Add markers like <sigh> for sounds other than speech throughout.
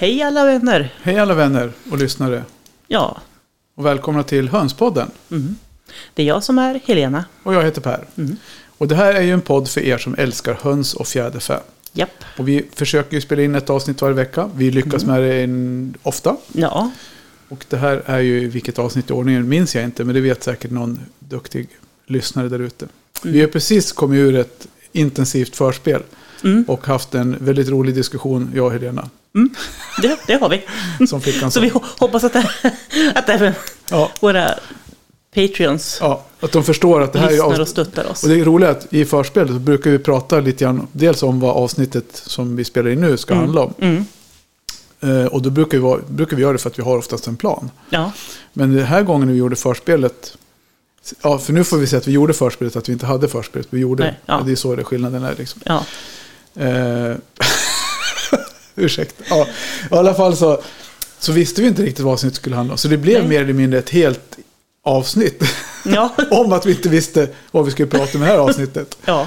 Hej alla vänner! Hej alla vänner och lyssnare. Ja, Och välkomna till Hönspodden. mm. det är jag som är Helena. Och jag heter Per. Mm. Och det här är ju en podd för er som älskar höns och fjäderfä. Japp. Och vi försöker ju spela in ett avsnitt varje vecka. Vi lyckas Mm. med det en, ofta. Ja, Och det här är ju vilket avsnitt i ordningen minns jag inte. Men det vet säkert någon duktig lyssnare där ute. Mm. Vi har precis kommit ur ett intensivt förspel. Mm. Och haft en väldigt rolig diskussion, jag och Helena. det, det har vi. <laughs> Som flickan Så vi ho- hoppas att, det, att även Ja, våra Patreons ja, att de förstår att det här är och stöttar oss. Och det är roligt att i förspelet brukar vi prata lite grann dels om vad avsnittet som vi spelar in nu ska Mm. handla om. Mm. Eh, och då brukar vi, vara, brukar vi göra det för att vi har oftast en plan. Ja, Men den här gången när vi gjorde förspelet, ja för nu får vi säga att vi gjorde förspelet, att vi inte hade förspelet. Vi gjorde, Nej, ja. det är så det skillnaden är liksom. ja. Eh, <laughs> ursäkta. Ja, I alla fall så, så visste vi inte riktigt vad avsnittet skulle handla om. Så det blev Nej. mer eller mindre ett helt avsnitt. ja. <laughs> om att vi inte visste vad vi skulle prata om i det här avsnittet. ja.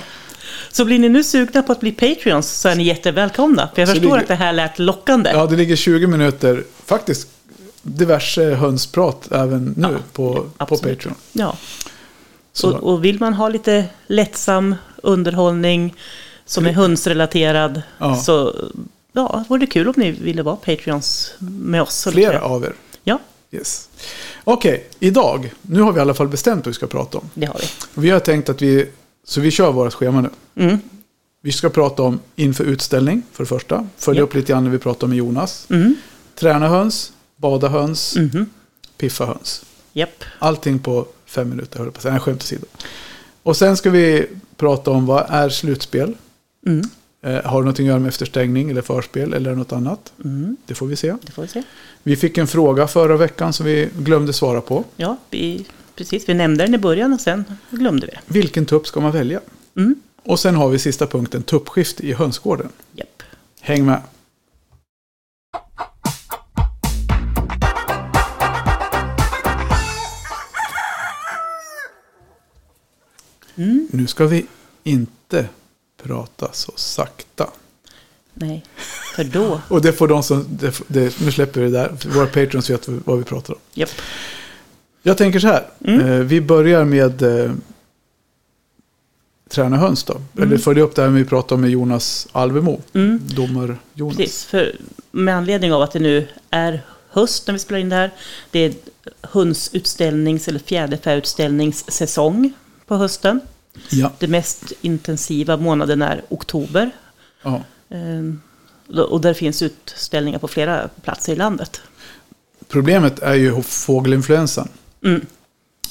Så blir ni nu sugna på att bli Patreons så är ni jättevälkomna. För jag Så förstår ligger- att det här lät lockande. Ja, det ligger 20 minuter, faktiskt diverse hönsprat även nu Ja, på, på. Patreon. Ja. Och, och vill man ha lite lättsam underhållning som är hundsrelaterad Ja. så ja, vore det kul om ni ville vara Patreons med oss. flera av er. Ja, Yes. Okej, idag, nu har vi i alla fall bestämt vad vi ska prata om. det har vi. Vi har tänkt att vi, så vi kör vårt schema nu. Mm. Vi ska prata om inför utställning för det första. Följa Ja. upp lite grann när vi pratar med Jonas. Mm. Träna höns, bada höns, Mhm. piffa höns. Japp. Allting på fem minuter, höll jag på att säga. Nej, skämt åsido. Och sen ska vi prata om vad är slutspel? Mm. Eh, har det någonting att göra med efterstängning eller förspel eller något annat? Mm. Det får vi se. Det får vi se. Vi fick en fråga förra veckan som vi glömde svara på. Ja, vi, precis. Vi nämnde den i början och sen glömde vi det. Vilken tupp ska man välja? Mm. Och sen har vi sista punkten, tuppskifte i hönsgården. Japp. Häng med! Mm. Nu ska vi inte prata så sakta. Nej, för då... <laughs> Och det får de som... Det, det, nu släpper vi det där. Våra patrons vet vad vi pratar om. Japp. Jag tänker så här. Mm. Eh, vi börjar med eh, träna höns då. Eller Mm. följa upp det här vi pratade om med Jonas Alvemo. Mm. Domar-Jonas. Precis, för med anledning av att det nu är höst när vi spelar in det här. Det är hundsutställnings eller fjäderfäutställningssäsong på hösten. Ja. Det mest intensiva månaden är oktober. ja. Ehm, Och där finns utställningar på flera platser i landet. Problemet är ju fågelinfluensan. Mm,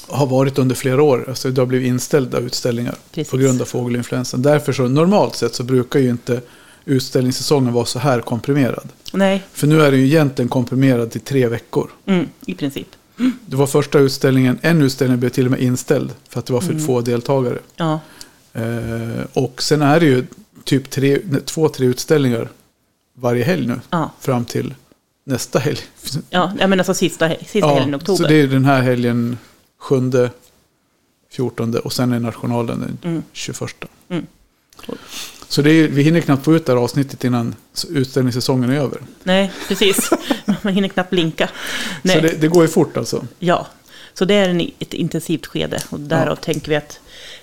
Har varit under flera år. Alltså det har blivit inställda utställningar. Precis. På grund av fågelinfluensan. Därför så normalt sett så brukar ju inte utställningssäsongen vara så här komprimerad. nej, För nu är den ju egentligen komprimerad till tre veckor. mm, i princip. Det var första utställningen, en utställning blev till och med inställd för att det var för Mm. få deltagare. Ja, Eh, och sen är det ju typ tre, två, tre utställningar varje helg nu. ja, Fram till nästa helg. ja jag menar alltså sista, sista helgen i oktober. så det är den här helgen 7, 14 och sen är nationalen den Mm. 21. Mm. Så det är, vi hinner knappt få ut det här avsnittet innan utställningssäsongen är över. Nej, precis. <laughs> Man hinner knappt blinka. Nej. Så det, det går ju fort alltså. Ja, så det är en, ett intensivt skede. Och därav tänker vi att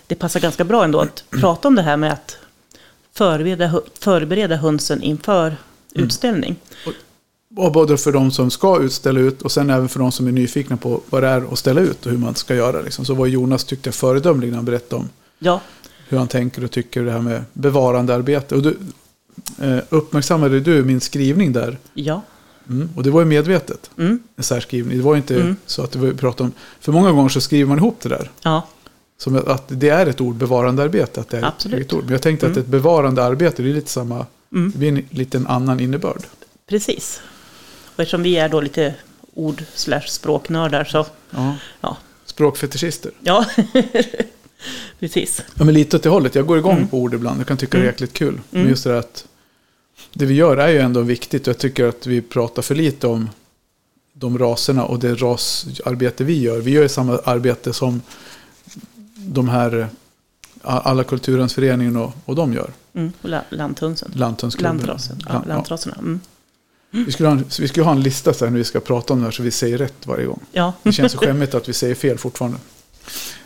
det passar ganska bra ändå att prata om det här med att förbereda, förbereda hönsen inför Mm. utställning. Och både för de som ska utställa ut och sen även för de som är nyfikna på vad det är att ställa ut och hur man ska göra. Liksom. Så var Jonas tyckte jag föredömlig när han berättade om Ja, hur han tänker och tycker det här med bevarandearbete. Och du, eh, uppmärksammade du min skrivning där? ja, Mm. Och det var ju medvetet, mm, en särskrivning. Det var inte Mm. så att var, pratade om... För många gånger så skriver man ihop det där. ja, Som att det är ett ord, bevarandearbete. Att det är Absolut. ett ord. Men jag tänkte att Mm. ett bevarandearbete, det är lite samma... mm, Det blir en liten annan innebörd. precis. Och eftersom vi är då lite ord slash språknördar så, Ja. ja, Språkfetischister. ja, <laughs> <laughs> precis. Ja, men lite åt det hållet. Jag går igång Mm. på ord ibland. Jag kan tycka det är Mm. jäkligt kul. Men Mm. just det att det vi gör är ju ändå viktigt. Och jag tycker att vi pratar för lite om de raserna och det rasarbete vi gör. Vi gör ju samma arbete som de här alla kulturens föreningen och, och de gör. Mm, och lanthönsen. Lanthönsklubben. Lantrasen. Ja, lantraserna. Mm. Vi skulle, ha en, vi skulle ha en lista sen när vi ska prata om det här så vi säger rätt varje gång. Ja. Det känns så skämmigt att vi säger fel fortfarande.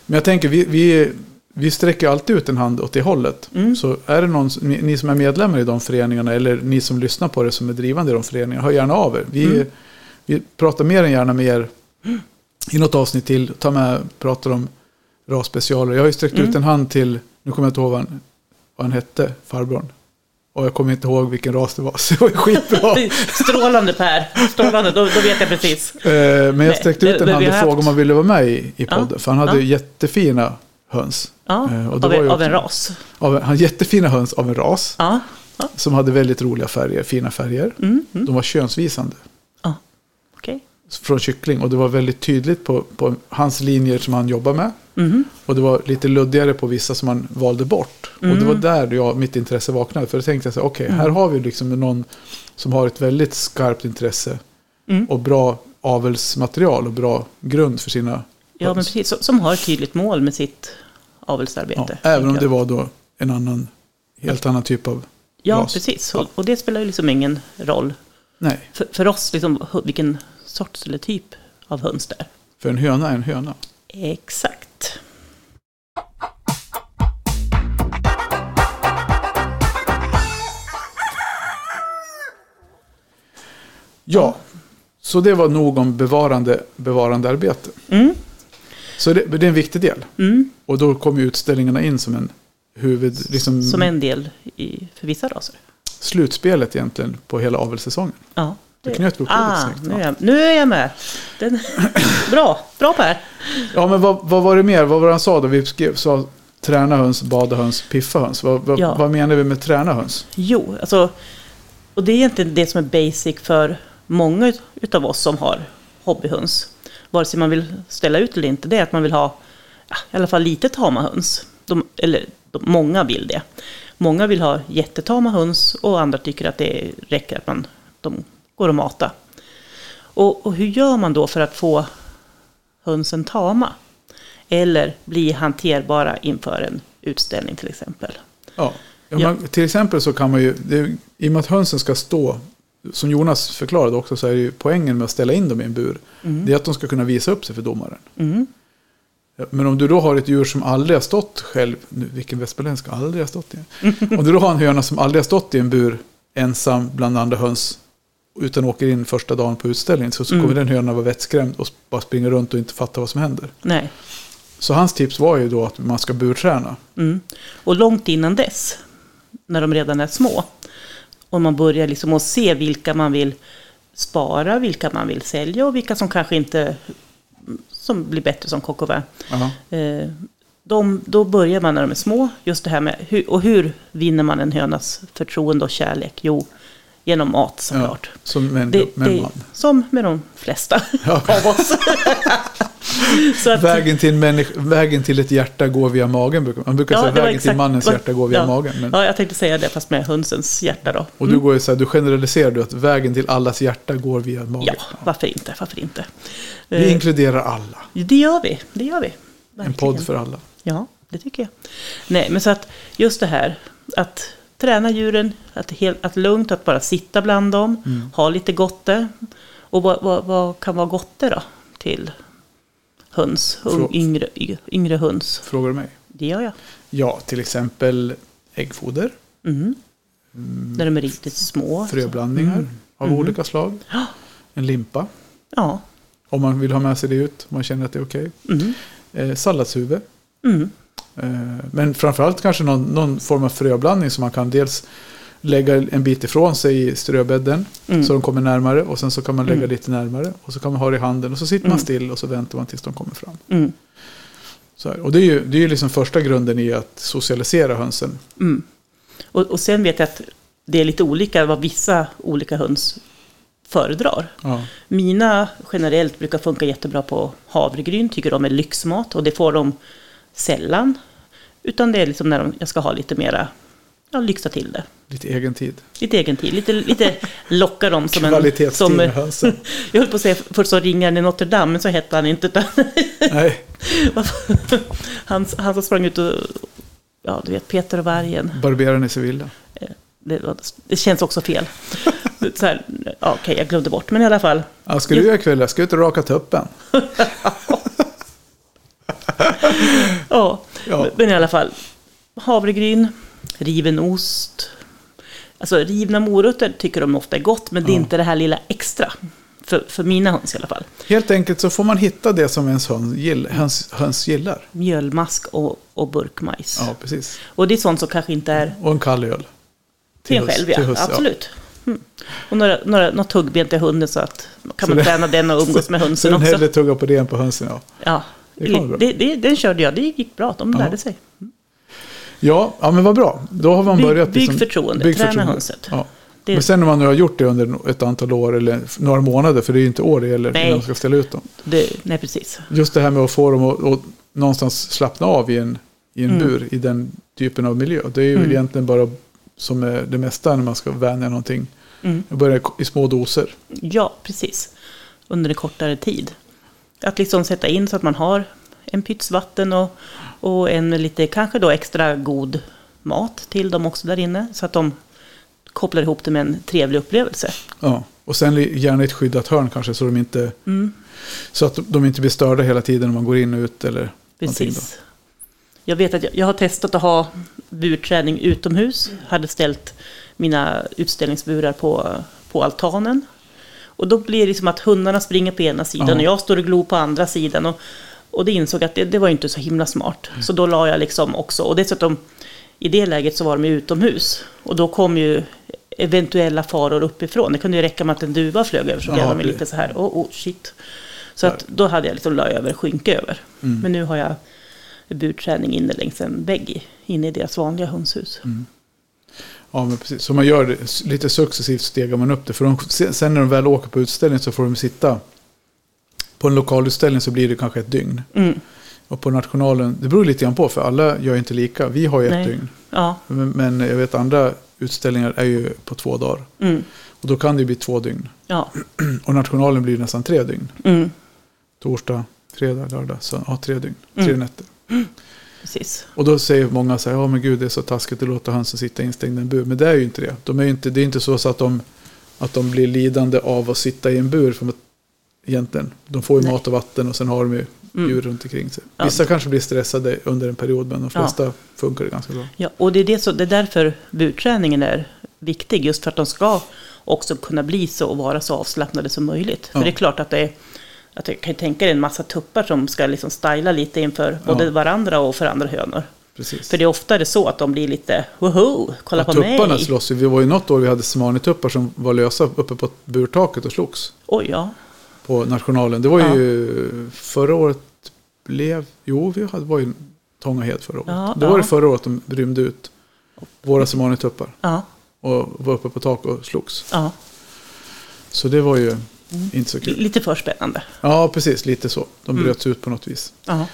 Men jag tänker, vi, vi, vi sträcker alltid ut en hand åt det hållet. Mm. Så är det någon, ni som är medlemmar i de föreningarna eller ni som lyssnar på det som är drivande i de föreningarna, hör gärna av er. Vi, Mm. vi pratar mer än gärna med er i något avsnitt till. Ta med, pratar om rasspecialer. Jag har ju sträckt Mm. ut en hand till, nu kommer jag inte ihåg vad han, vad han hette, farbrorn. Och jag kommer inte ihåg vilken ras det var, <laughs> så det var ju skitbra. <laughs> Strålande Per, strålande, då, då vet jag precis. Eh, Men jag sträckte ut en hand och frågade om han ville vara med i, i Ja, podden. För han hade ja. jättefina höns. Ja, Eh, och det av, var ju av en ras. Av, han jättefina höns av en ras. Ja, ja. Som hade väldigt roliga färger, fina färger. Mm, mm. De var könsvisande. ja. Okej. Från kyckling. Och det var väldigt tydligt på, på hans linjer som han jobbar med. Mhm. Och det var lite luddigare på vissa som han valde bort. Och det Mm. var där jag, mitt intresse vaknade. För då tänkte jag så här, okej, här har vi liksom någon som har ett väldigt skarpt intresse. Mm. Och bra avelsmaterial och bra grund för sina Ja, men precis. Som- har ett tydligt mål med sitt avelsarbete. Ja, även om det var då en annan, helt annan typ av Ja, ras. precis. Och, och det spelar ju liksom ingen roll. Nej, För, för oss, liksom, vilken sorts eller typ av höns det är. för en höna är en höna. Exakt. Ja, så det var nog om bevarande, bevarandearbete. Mm. Så det, det är en viktig del. Mm. Och då kommer utställningarna in som en huvud, liksom Som en del i, för vissa raser. slutspelet egentligen på hela avelssäsongen. Ja. Då knöt ihop ah, snyggt, nu, är jag, nu är jag med. Den, <laughs> bra, bra Per. Ja, men vad, vad var det mer? Vad var det han sa då? Vi skrev, sa träna höns, bada höns, piffa höns. Vad, vad, Ja. vad menar vi med träna höns? Jo, alltså, och det är egentligen det som är basic för många utav oss som har hobbyhöns. Vare sig man vill ställa ut eller inte, det är att man vill ha i alla fall lite tama höns. De, eller de, många vill det. Många vill ha jättetama höns och andra tycker att det räcker att man, de går att mata. Och, och hur gör man då för att få hönsen tama? Eller bli hanterbara inför en utställning till exempel. Ja. Ja, Ja. Man, till exempel så kan man ju, det, i och med att hönsen ska stå, som Jonas förklarade också, så är ju poängen med att ställa in dem i en bur. Det är att de ska kunna visa upp sig för domaren. Mm. Men om du då har ett djur som aldrig har stått själv, nu, vilken västberländska, aldrig har stått i. <laughs> Om du då har en höna som aldrig har stått i en bur ensam bland andra höns utan åker in första dagen på utställningen så, så Mm. kommer den hönan vara vettskrämd och bara springa runt och inte fatta vad som händer. Nej. Så hans tips var ju då att man ska burträna. Mm. Och långt innan dess, när de redan är små, och man börjar liksom att se vilka man vill spara, vilka man vill sälja och vilka som kanske inte som blir bättre som vin. Ja. Eh, de, då börjar man när de är små, just det här med hur, och hur vinner man en hönas förtroende och kärlek? Jo, genom mat såklart. Som med Det, med det, som med de flesta Ja. av oss. <laughs> Att- Vägen till, vägen till ett hjärta går via magen. brukar- Man brukar Ja, säga vägen till exakt- mannens va- hjärta går via ja. magen. Men, Ja, jag tänkte säga det fast med hönsens hjärta då. och du, går ju så här, du generaliserar du att vägen till allas hjärta går via magen. Ja, varför inte? Varför inte? Vi Eh, inkluderar alla. det gör vi, det gör vi. En Verkligen. podd för alla. Ja, det tycker jag. Nej, men så att just det här att träna djuren, att, helt, att lugnt, att bara sitta bland dem, Mm. ha lite gotte. Och vad, vad, vad kan vara gotte då till höns, Frå- yngre, yngre höns? Frågar du mig? Det gör jag. Ja, till exempel äggfoder, Mm. När de är riktigt små. fröblandningar av Mm. olika slag, en limpa. Ja. Om man vill ha med sig det ut, om man känner att det är okej. Mm. Eh, salladshuvud. Mm. Eh, men framförallt kanske någon, någon form av fröblandning som man kan dels lägga en bit ifrån sig i ströbädden Mm. så de kommer närmare och sen så kan man lägga Mm. lite närmare och så kan man ha det i handen och så sitter man Mm. still och så väntar man tills de kommer fram. Mm. Så här. Och det är ju det är liksom första grunden i att socialisera hönsen. Mm. Och, och sen vet jag att det är lite olika vad vissa olika höns föredrar. Ja. Mina generellt brukar funka jättebra på havregryn, tycker de är lyxmat och det får de sällan. Utan det är liksom när de, jag ska ha lite mera, ja, lyxa till det. Lite egen tid. Lite egen tid, lite, lite locka dem som en... Som, <laughs> jag höll på att säga först så ringaren i Notre Dame, men så hette han inte. Utan <laughs> Nej, han, han som sprang ut och, ja du vet, Peter och vargen. barberaren i Sevilla. Det, var- det känns också fel. <laughs> Så här, ja, okej, jag glömde bort. Men i alla fall. Ja, ska du göra ikväll? Jag ska ut och raka tuppen. Ja, Ja. men i alla fall. Havregryn, riven ost. Alltså rivna morötter tycker de ofta är gott, men det är Ja. inte det här lilla extra. För, för mina höns i alla fall. Helt enkelt så får man hitta det som ens höns, gill, höns, höns gillar. Mjölmask och, och burkmajs. Ja, precis. Och det är sånt som kanske inte är Och en kall öl. till en själv, ja. till ja. Absolut. Mm. Och några, några, något tuggben till hunden så att kan Så man träna den och umgås med <laughs> Så hönsen den också. hellre tugga på det än på hönsen, ja. Ja, Det det, det, den körde jag, det gick bra, de Ja. lärde sig. Ja, ja men vad bra. Då har man Bygg- börjat... bygg förtroende, träna hönset. Ja. Det, Men sen när man nu har gjort det under ett antal år eller några månader, för det är ju inte år det gäller Nej. när man ska ställa ut dem. det, nej, precis. Just det här med att få dem att, att någonstans slappna av i en, i en Mm. bur i den typen av miljö. Det är ju Mm. egentligen bara som är det mesta när man ska vänja någonting. Mm. Jag börjar i små doser. Ja, precis. Under en kortare tid. Att liksom sätta in så att man har en pyts vatten och, och en lite kanske då extra god mat till dem också där inne. Så att de kopplar ihop det med en trevlig upplevelse. Ja. Och sen gärna ett skyddat hörn kanske så, de inte, Mm, så att de inte blir störda hela tiden när man går in och ut. Eller precis. Jag vet att jag, jag har testat att ha burträning utomhus. Hade ställt mina utställningsburar på, på altanen. Och då blir det liksom att hundarna springer på ena sidan Ja. och jag står och glor på andra sidan. Och, och det insåg att det, det var inte så himla smart. Så då la jag liksom också, och dessutom i det läget så var de ju utomhus. Och då kom ju eventuella faror uppifrån. Det kunde ju räcka med att en duva flög över så blev de lite så här, oh, oh shit. Så att då hade jag liksom la över skynke över. Mm. Men nu har jag burträning inne längs en vägg inne i deras vanliga hönshus. Mm. Ja, men precis. Så man gör det lite successivt stegar man upp det. För de, sen sen när de väl åker på utställning så får de sitta. På en lokalutställning så blir det kanske ett dygn. Mm. Och på nationalen, det beror lite grann på för alla gör inte lika. Vi har ju ett Nej. dygn. Ja, Men, men jag vet andra utställningar är ju på två dagar. mm. Och då kan det ju bli två dygn. ja. <clears throat> Och nationalen blir nästan tre dygn. Mm. Torsdag, fredag, lördag. Så ja, tre dygn. Tre Mm. nätter. precis. Och då säger många så här, ja men gud det är så taskigt att låta hönsen sitta instängda i en bur. Men det är ju inte det. De är inte, det är inte så, så att, de, att de blir lidande av att sitta i en bur. För att, egentligen, de får ju Nej. mat och vatten och sen har de ju Mm. djur runt omkring sig. Ja. Vissa kanske blir stressade under en period men de Ja. flesta funkar det ganska bra. Ja, och det är, det, så, det är därför burträningen är viktig. Just för att de ska också kunna bli så och vara så avslappnade som möjligt. Ja. För det är klart att det är att jag kan tänka dig en massa tuppar som ska liksom styla lite inför både Ja. varandra och för andra hönor. Precis. För det är oftare så att de blir lite woho, kolla Ja, på tupparna mig. slåss ju. Vi var ju något år vi hade smanituppar som var lösa uppe på burtaket och slogs. Oj, ja. På nationalen. Det var Ja. ju förra året blev, jo vi hade, var ju Tångahed förra året. Ja, Då var det förra året de rymde ut våra semanituppar. Ja, Och var uppe på tak och slogs. ja. Så det var ju inte så kul. Lite för spännande. Ja, precis. Lite så. De Mm. bröts ut på något vis. Ja.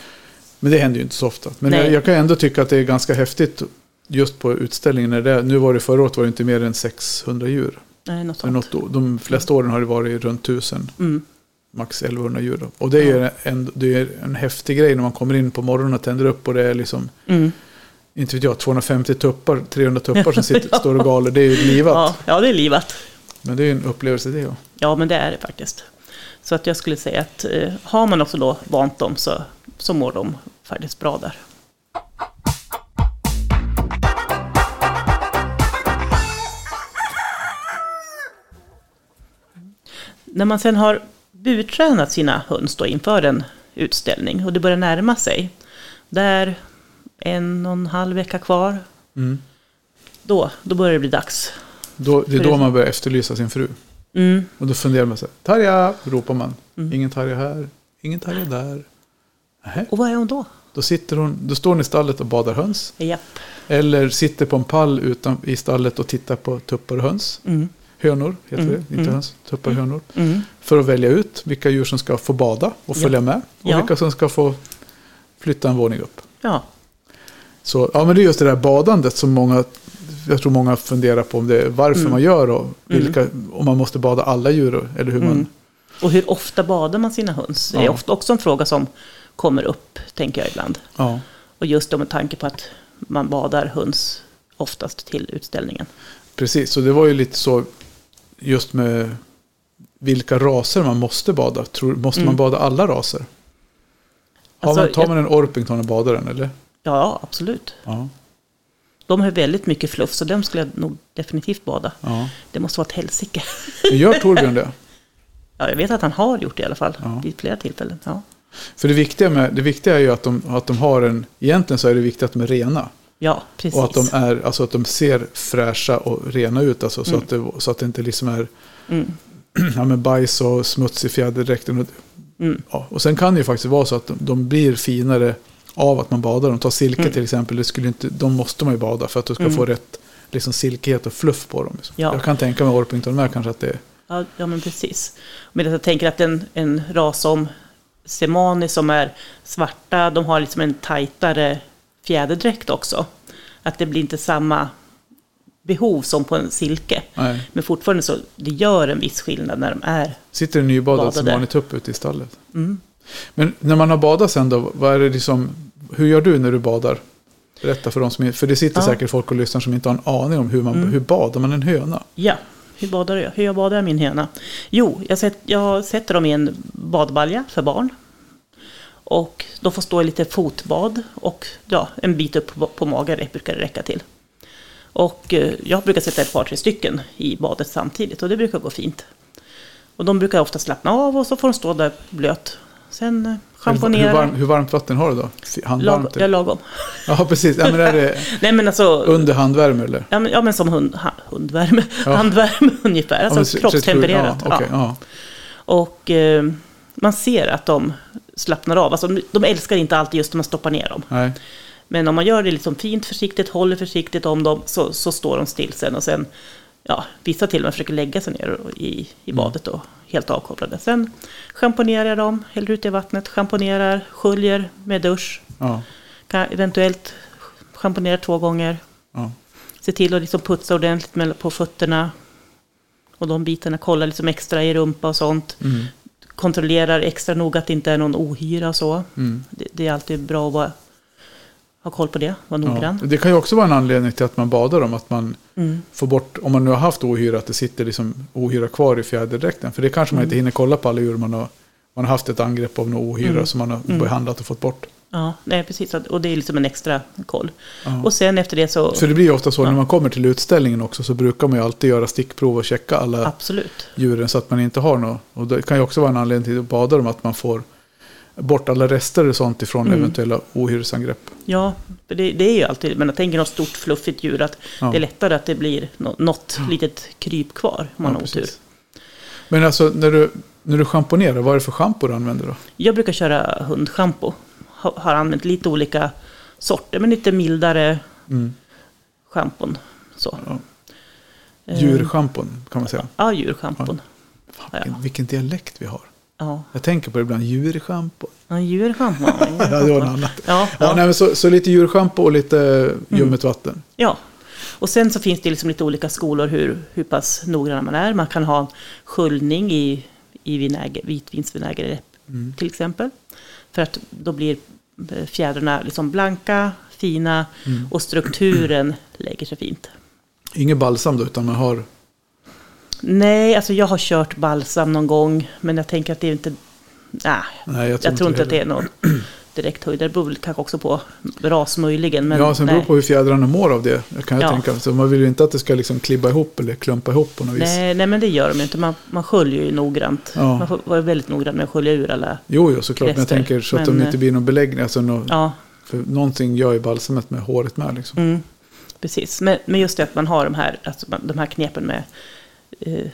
Men det händer ju inte så ofta. Men jag, jag kan ändå tycka att det är ganska häftigt just på utställningen. När det, nu var det förra året var det inte mer än 600 djur. Nej, något något, de flesta åren har det varit runt 1000. Mm. Max 1100 djur. Då. Och det är ju en, det är en häftig grej när man kommer in på morgonen och tänder upp. Och det är liksom, Mm. inte vet jag, 250 tuppar, 300 tuppar som sitter, <laughs> står och galer. Det är ju livat. Ja, ja, det är livat. Men det är ju en upplevelse det. Ja. Ja, men det är det faktiskt. Så att jag skulle säga att eh, har man också då vant dem så, så mår de faktiskt bra där. När man sen har burtränat sina höns då inför en utställning och det börjar närma sig, där en och en halv vecka kvar, Mm. då, då börjar det bli dags. Då, det är då man börjar efterlysa sin fru. Mm, Och då funderar man så här, Tarja, ropar man. Mm. Ingen Tarja här, ingen Tarja där. Nähä. och vad är hon då? Då, sitter hon, då står hon i stallet och badar höns. Japp. Eller sitter på en pall utan, i stallet och tittar på tuppar och höns. Mm, Hönor heter Mm, det, inte mm. höns. Tuppar och hönor. mm. För att välja ut vilka djur som ska få bada och Ja. följa med. Och Ja. vilka som ska få flytta en våning upp. Ja, Så, ja, men det är just det där badandet som många, jag tror många funderar på om det varför Mm. man gör och vilka, om man måste bada alla djur eller hur man... Mm. Och hur ofta badar man sina höns? Det är ofta också en fråga som kommer upp, tänker jag ibland. Ja, Och just då med tanke på att man badar höns oftast till utställningen. precis. Så det var ju lite så, just med vilka raser man måste bada. Tror, måste Mm. man bada alla raser? Alltså, man, tar jag- man en Orpington och badar den eller? Ja, absolut. Ja. De har väldigt mycket fluff, så dem skulle jag nog definitivt bada. ja. Det måste vara ett helsike. Gör Torbjörn det? <laughs> Ja, jag vet att han har gjort det i alla fall, Ja. vid flera tillfällen. Ja, För det viktiga, med, det viktiga är ju att de, att de har en... Egentligen så är det viktigt att de är rena. Ja precis. Och att de, är, alltså att de ser fräscha och rena ut. Alltså, så, Mm. att det, så att det inte liksom är Mm, <clears throat> ja, men bajs och smuts i fjäderdräkten. Och, mm, ja. och sen kan det ju faktiskt vara så att de, de blir finare av att man badar dem. Ta silke Mm. till exempel. Det skulle inte, de måste man ju bada för att du ska Mm. få rätt liksom, silkighet och fluff på dem. Liksom. Ja. Jag kan tänka mig Orpington med kanske att det är... ja, ja, men precis. Men jag tänker att en, en ras som Semani som är svarta, de har liksom en tajtare fjäderdräkt också. Att det blir inte samma behov som på en silke. Nej. Men fortfarande så, det gör en viss skillnad när de är... Sitter en nybadad som vanlig tupp ute i stallet. Mm. Men när man har badat sen då, vad är det liksom, hur gör du när du badar? Berätta för dem som, för det sitter Ja. säkert folk och lyssnar som inte har en aning om hur man, Mm. hur badar man en höna? Ja, hur badar jag? Hur jag badar min höna? Jo, jag, sätt, jag sätter dem i en badbalja för barn. Och de får stå i lite fotbad och ja, en bit upp på, på magen brukar det räcka till. Och eh, jag brukar sätta ett par, tre stycken i badet samtidigt och det brukar gå fint. Och de brukar ofta slappna av och så får de stå där blöt. Sen eh, Hur, hur, varm, hur varmt vatten har du då? F- lag, Handvarmt? ja, lagom. Ja, precis. Ja, men är det <laughs> Nej men alltså, under handvärme eller? ja, men, ja, men som hund, hundvärme, Ja. <laughs> handvärme <laughs> ungefär. Alltså Ja, men kroppstempererat. 37, Ja, okej, ja. Och eh, man ser att de slappnar av. Alltså, de- älskar inte alltid just när man stoppar ner dem. Nej. Men om man gör det liksom fint, försiktigt, håller försiktigt om dem, så, så står de still sen. Och sen, ja, vissa till och med försöker lägga sig ner i, i badet och helt avkopplade. Sen schamponerar jag dem, häller ut i vattnet, schamponerar, sköljer med dusch. Ja, Kan eventuellt schamponera två gånger. ja. Se till att liksom putsa ordentligt med, på fötterna. Och de bitarna, kolla liksom extra i rumpa och sånt. Mm. Kontrollerar extra noga att det inte är någon ohyra och så. Mm. Det, det är alltid bra att vara, ha koll på det, vara Ja. noggrann. Det kan ju också vara en anledning till att man badar dem. Att man Mm. får bort, om man nu har haft ohyra, att det sitter liksom ohyra kvar i fjäderdräkten. För det kanske man inte hinner kolla på alla djur man har, man har haft ett angrepp av någon ohyra Mm. som man har Mm. behandlat och fått bort. Ja, nej, precis. Och det är liksom en extra koll. Ja. Och sen efter det så, För det blir ju ofta så Ja. när man kommer till utställningen också så brukar man ju alltid göra stickprov och checka alla absolut. djuren så att man inte har något. Och det kan ju också vara en anledning till att bada dem att man får bort alla rester och sånt ifrån Mm. eventuella ohyresangrepp. Ja, det, det är ju alltid, men jag tänker något stort fluffigt djur, att Ja. det är lättare att det blir nå- något litet kryp kvar om man Ja, har otur. Men alltså när du, när du schamponerar, vad är det för schampo du använder då? Jag brukar köra hundschampo. Ha- Har använt lite olika sorter, men lite mildare Mm. schampon. Så. Ja. Eh, Djurschampon kan man säga. Ja, djurschampon. Fan, Ja. vilken, vilken dialekt vi har. Ja, Jag tänker på det ibland, djurschampo. ja djurschampon. <laughs> Ja, det var något annat. Ja, Ja, nej, så, så lite djurschampo och lite ljummet vatten. Ja, och sen så finns det liksom lite olika skolor hur, hur pass noggrann man är. Man kan ha sköljning i, i vinäger, vitvinsvinäger Mm. till exempel. För att då blir fjädrarna liksom blanka, fina Mm. och strukturen lägger sig fint. Inget balsam då, utan man har... Nej, alltså jag har kört balsam någon gång, men jag tänker att det är inte... Nej, Nej, jag tror inte att det är någon direkt höjd. Det beror kanske också på ras möjligen. Men ja, sen beror nej. på hur fjädrarna mår av det. Kan jag Ja. tänka. Så man vill ju inte att det ska liksom klibba ihop eller klumpa ihop på något vis. Nej, nej, men det gör de ju inte. Man, man sköljer ju noggrant. Ja. Man får vara väldigt noggrann med att skölja ur alla... Jo, jo, såklart. Men jag tänker så att Men, de eh, inte blir någon beläggning. Alltså nå- Ja, För någonting gör ju balsamet med håret med. Liksom. mm, precis. Men, men just det att man har de här, alltså, de här knepen med eh,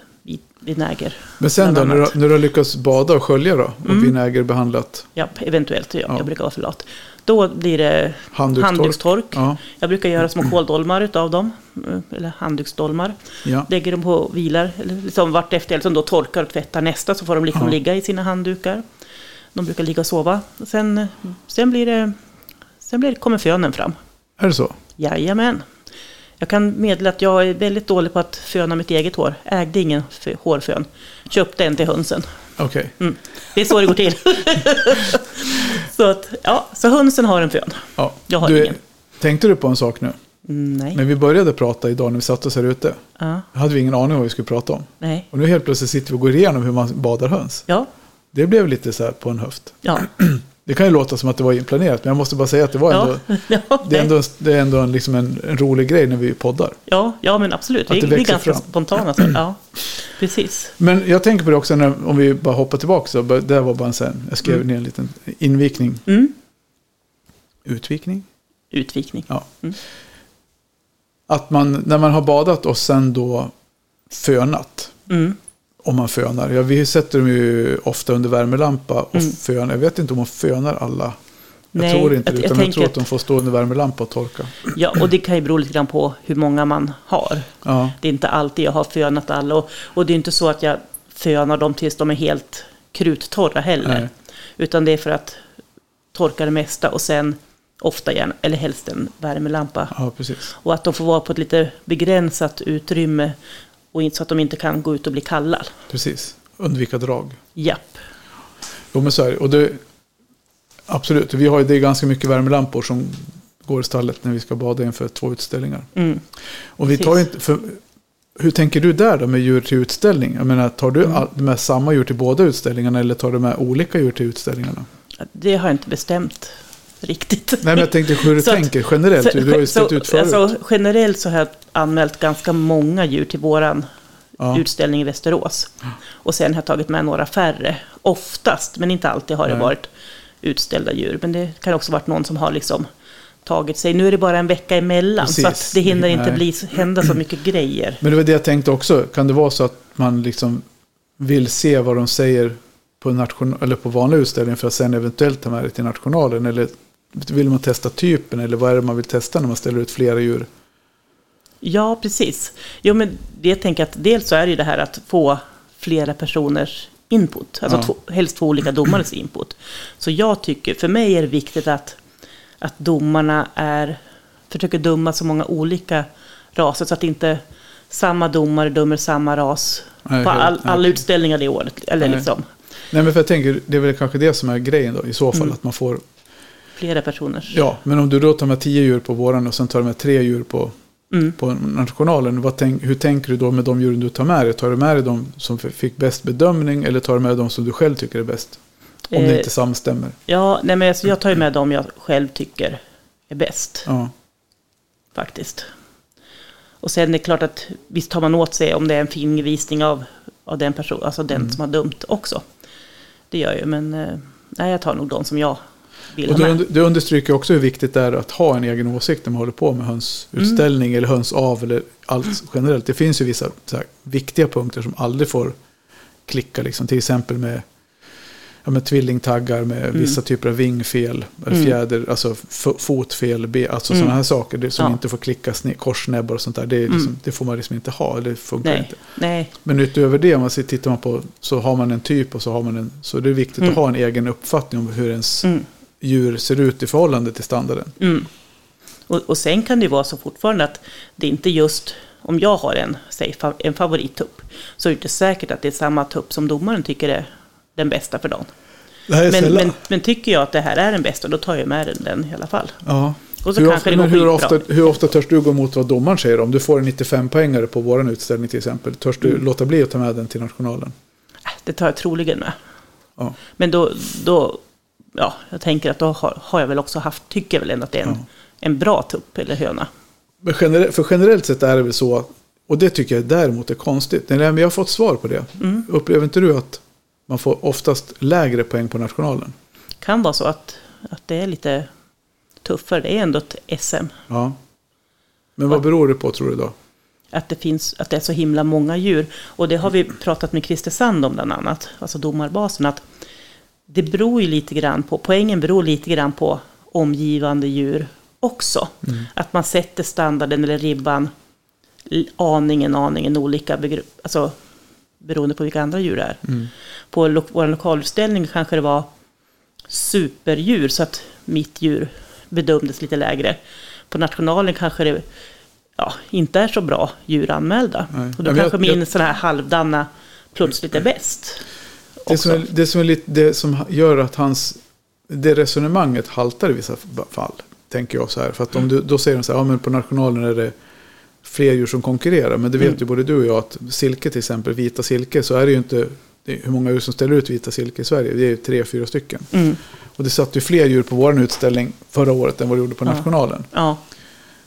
vinäger. Men sen då, när du, när du har lyckats bada och skölja då? Och Mm. vinägerbehandlat Ja, eventuellt. Ja, Ja. Jag brukar vara för lat. Då blir det handdukstork? handdukstork. Ja, Jag brukar göra små kåldolmar utav dem. eh, Eller handduksdolmar. ja. Lägger dem på vilar. Liksom vart efter, eller som då torkar och tvättar nästa. Så får de liksom Ja. ligga i sina handdukar. De brukar ligga och sova. Sen, eh, sen blir det... Sen blir det, kommer fönen fram. Är det så? Jajamän. Jag kan meddela att jag är väldigt dålig på att föna mitt eget hår. Ägde ingen hårfön. Köpte en till hönsen. Okej. Mm. Det är så det går till. <laughs> så, att, ja, så hönsen har en fön. Ja. Jag har du, ingen. Tänkte du på en sak nu? Mm, Nej. När vi började prata idag när vi satt oss här ute. Ja. hade vi ingen aning om vad vi skulle prata om. Nej. Och nu helt plötsligt sitter vi och går igenom hur man badar höns. Ja. Det blev lite så här på en höft. Ja. <clears throat> Det kan ju låta som att det var inplanerat, men jag måste bara säga att det var ändå, Ja. <laughs> Ja. det är ändå, det är ändå en, liksom en, en rolig grej när vi poddar. Ja, ja, men absolut. Att det vi är ganska fram. spontana. Så. Ja, precis. Men jag tänker på det också, när, om vi bara hoppar tillbaka, så, det var bara en sen, jag skrev Mm. ner en liten invikning. Mm. Utvikning? Utvikning. Ja. Mm. Att man, när man har badat och sen då fönat, Mm. Om man fönar. Ja, vi sätter dem ju ofta under värmelampa och Mm. fönar. Jag vet inte om man fönar alla. Jag Nej, tror inte det, utan jag jag, tror att de får stå under värmelampa och torka. Ja, och det kan ju bero lite grann på hur många man har. Ja, Det är inte alltid jag har fönat alla. Och, och det är inte så att jag fönar dem tills de är helt kruttorra heller. Nej. Utan det är för att torka det mesta och sen ofta gärna, eller helst en värmelampa. ja precis. Och att de får vara på ett lite begränsat utrymme och inte så att de inte kan gå ut och bli kalla. precis. Undvika drag. Japp. Jo, men så är det. Och det, absolut, vi har ju det ganska mycket värmelampor som går i stallet när vi ska bada inför två utställningar. Mm. Och vi tar inte, för, hur tänker du där då med djur till utställning? Jag menar, tar du Mm. all, med samma djur till båda utställningarna eller tar du med olika djur till utställningarna? Det har jag inte bestämt riktigt. Nej, men jag tänkte hur du <laughs> Så att- tänker generellt. Så- du har ju ställt så- ut förut. Alltså, generellt så har jag anmält ganska många djur till våran ja. utställning i Västerås. Och sen har jag tagit med några färre. Oftast, men inte alltid har det Nej. varit utställda djur. Men det kan också varit någon som har liksom tagit sig. Nu är det bara en vecka emellan. Så Precis. att det hinner inte bli, hända så mycket grejer. Men det var det jag tänkte också. Kan det vara så att man liksom vill se vad de säger på, nation, eller på vanlig utställning för att sen eventuellt ta med det till nationalen? Eller vill man testa typen? Eller vad är det man vill testa när man ställer ut flera djur? Ja, precis. Jo, men det jag tänker att dels så är det ju det här att få flera personers input. Alltså Ja. två, helst två olika domares input. Så jag tycker, för mig är det viktigt att, att domarna är, försöker döma så många olika raser. Så att inte samma domare dömer samma ras Nej, på all, alla nej. utställningar det året. Eller Nej. liksom Nej, men för jag tänker, det är väl kanske det som är grejen då. I så fall Mm. att man får, flera personers. ja, men om du då tar med tio djur på våran och sen tar du med tre djur på, Mm. på nationalen. Vad tänk, hur tänker du då med de djuren du tar med dig? Tar du med dig de som fick bäst bedömning eller tar du med de som du själv tycker är bäst? Om det Eh, inte samstämmer. Ja, nej, men alltså, jag tar ju med dem jag själv tycker är bäst. Ja, faktiskt. Och sen är det klart att visst tar man åt sig om det är en fingervisning av, av den person, alltså den Mm. som har dömt också. Det gör jag ju, men eh, nej, jag tar nog de som jag och under- det understryker också hur viktigt det är att ha en egen åsikt när man håller på med hönsutställning Mm. eller hönsav eller allt generellt. Det finns ju vissa här, viktiga punkter som aldrig får klicka. Liksom. Till exempel med, ja, med tvillingtaggar, med vissa typer av vingfel, Mm. fjäder, alltså fotfel, be, alltså Mm. sådana här saker det, som Ja. inte får klickas korsnäbbar och sånt där. Det, är liksom, Mm. det får man liksom inte ha, det funkar Nej, inte. nej, Men utöver det, om man ser- tittar man på, så har man en typ och så har man en, så det är viktigt Mm. att ha en egen uppfattning om hur ens mm, djur ser ut i förhållande till standarden. mm. Och, och sen kan det vara så fortfarande att det inte just, om jag har en, säg, en favorittupp, så är det inte säkert att det är samma tupp som domaren tycker är den bästa för dagen. Men, men, men tycker jag att det här är den bästa, då tar jag med den, den i alla fall. ja. Och så hur, kanske ofta, det går hur, ofta, hur ofta törs du gå emot vad domaren säger? Om du får en 95-poängare på vår utställning till exempel. Törs du Mm. låta bli att ta med den till nationalen? Äh, Det tar jag troligen med. Ja. Men då, då ja, jag tänker att då har, har jag väl också haft, tycker jag väl ändå att det är en, Ja. en bra tupp eller höna. Men generellt, för generellt sett är det väl så, och det tycker jag däremot är konstigt. Nej, men jag har fått svar på det. Mm. Upplever inte du att man får oftast lägre poäng på nationalen? Kan vara så att, att det är lite tuffare, det är ändå ett SM. Ja. Men vad beror det på tror du då? Att det, finns, att det är så himla många djur. Och det har vi pratat med Christer Sand om bland annat, alltså domarbasen. Att det beror ju lite grann på, poängen beror lite grann på omgivande djur också. Mm. Att man sätter standarden eller ribban aningen, aningen olika, alltså beroende på vilka andra djur det är. Mm. På lo- vår lokalutställning kanske det var superdjur, så att mitt djur bedömdes lite lägre. På nationalen kanske det ja, inte är så bra djur anmälda. Nej. Och då men kanske jag- min sån här halvdanna plötsligt är bäst. Det som, är, det som är lite det som gör att hans det resonemanget haltar i vissa fall, tänker jag så här. För att om du, då säger de så här, ja men på nationalen är det fler djur som konkurrerar. Men det vet Mm. ju både du och jag att silke till exempel, vita silke, så är det ju inte hur många djur som ställer ut vita silke i Sverige. Det är ju tre, fyra stycken. Mm. Och det satt ju fler djur på vår utställning förra året än vad det gjorde på Ja. nationalen. Ja,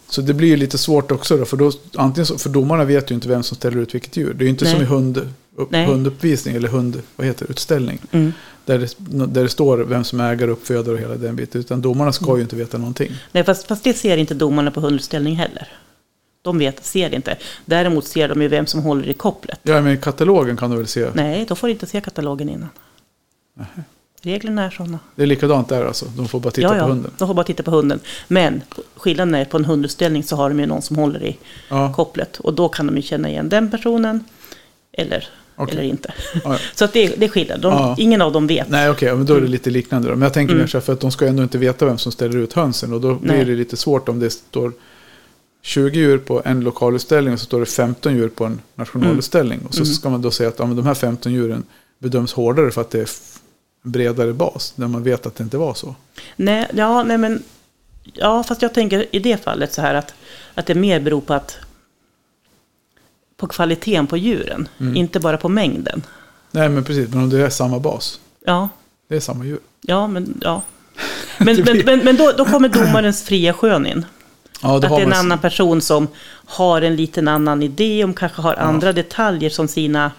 Så det blir ju lite svårt också då, för, då, antingen så, för domarna vet ju inte vem som ställer ut vilket djur. Det är ju inte Nej. som i hund, upp, Nej. hunduppvisning eller hund, vad heter det, utställning. mm. Där det, där det står vem som äger, uppfödare och hela den biten. Utan domarna ska Mm. ju inte veta någonting. Nej, fast, fast det ser inte domarna på hundutställning heller. De vet, ser inte. Däremot ser de ju vem som håller i kopplet. Ja, men katalogen kan du väl se. Nej, de får inte se katalogen innan. Reglerna är sådana. Det är likadant där alltså. De får bara titta ja, ja, på hunden. de får bara titta på hunden. Men skillnaden är på en hundutställning så har de ju någon som håller i Ja, kopplet. Och då kan de ju känna igen den personen. Eller, Okej. eller inte. ja. <laughs> Så att det, det är skillnad. De, Ja. Ingen av dem vet. Nej, okej, men då är det lite liknande då. Men jag tänker Mm. mer så här, för att de ska ändå inte veta vem som ställer ut hönsen. Och då blir Nej. det lite svårt om det står 20 djur på en lokalutställning och så står det 15 djur på en nationalutställning. Och så Mm. ska man då säga att ja, de här 15 djuren bedöms hårdare för att det är bredare bas. När man vet att det inte var så. Nej, ja, nej men... Ja, fast jag tänker i det fallet så här att, att det mer beror på att... På kvaliteten på djuren, Mm. inte bara på mängden. Nej, men precis. Men om det är samma bas. Ja, Det är samma djur. ja men ja. <laughs> Men, blir- men, men då, då kommer domarens fria skön in. Ja, Att det är en man- annan person som har en liten annan idé, om kanske har andra detaljer som sina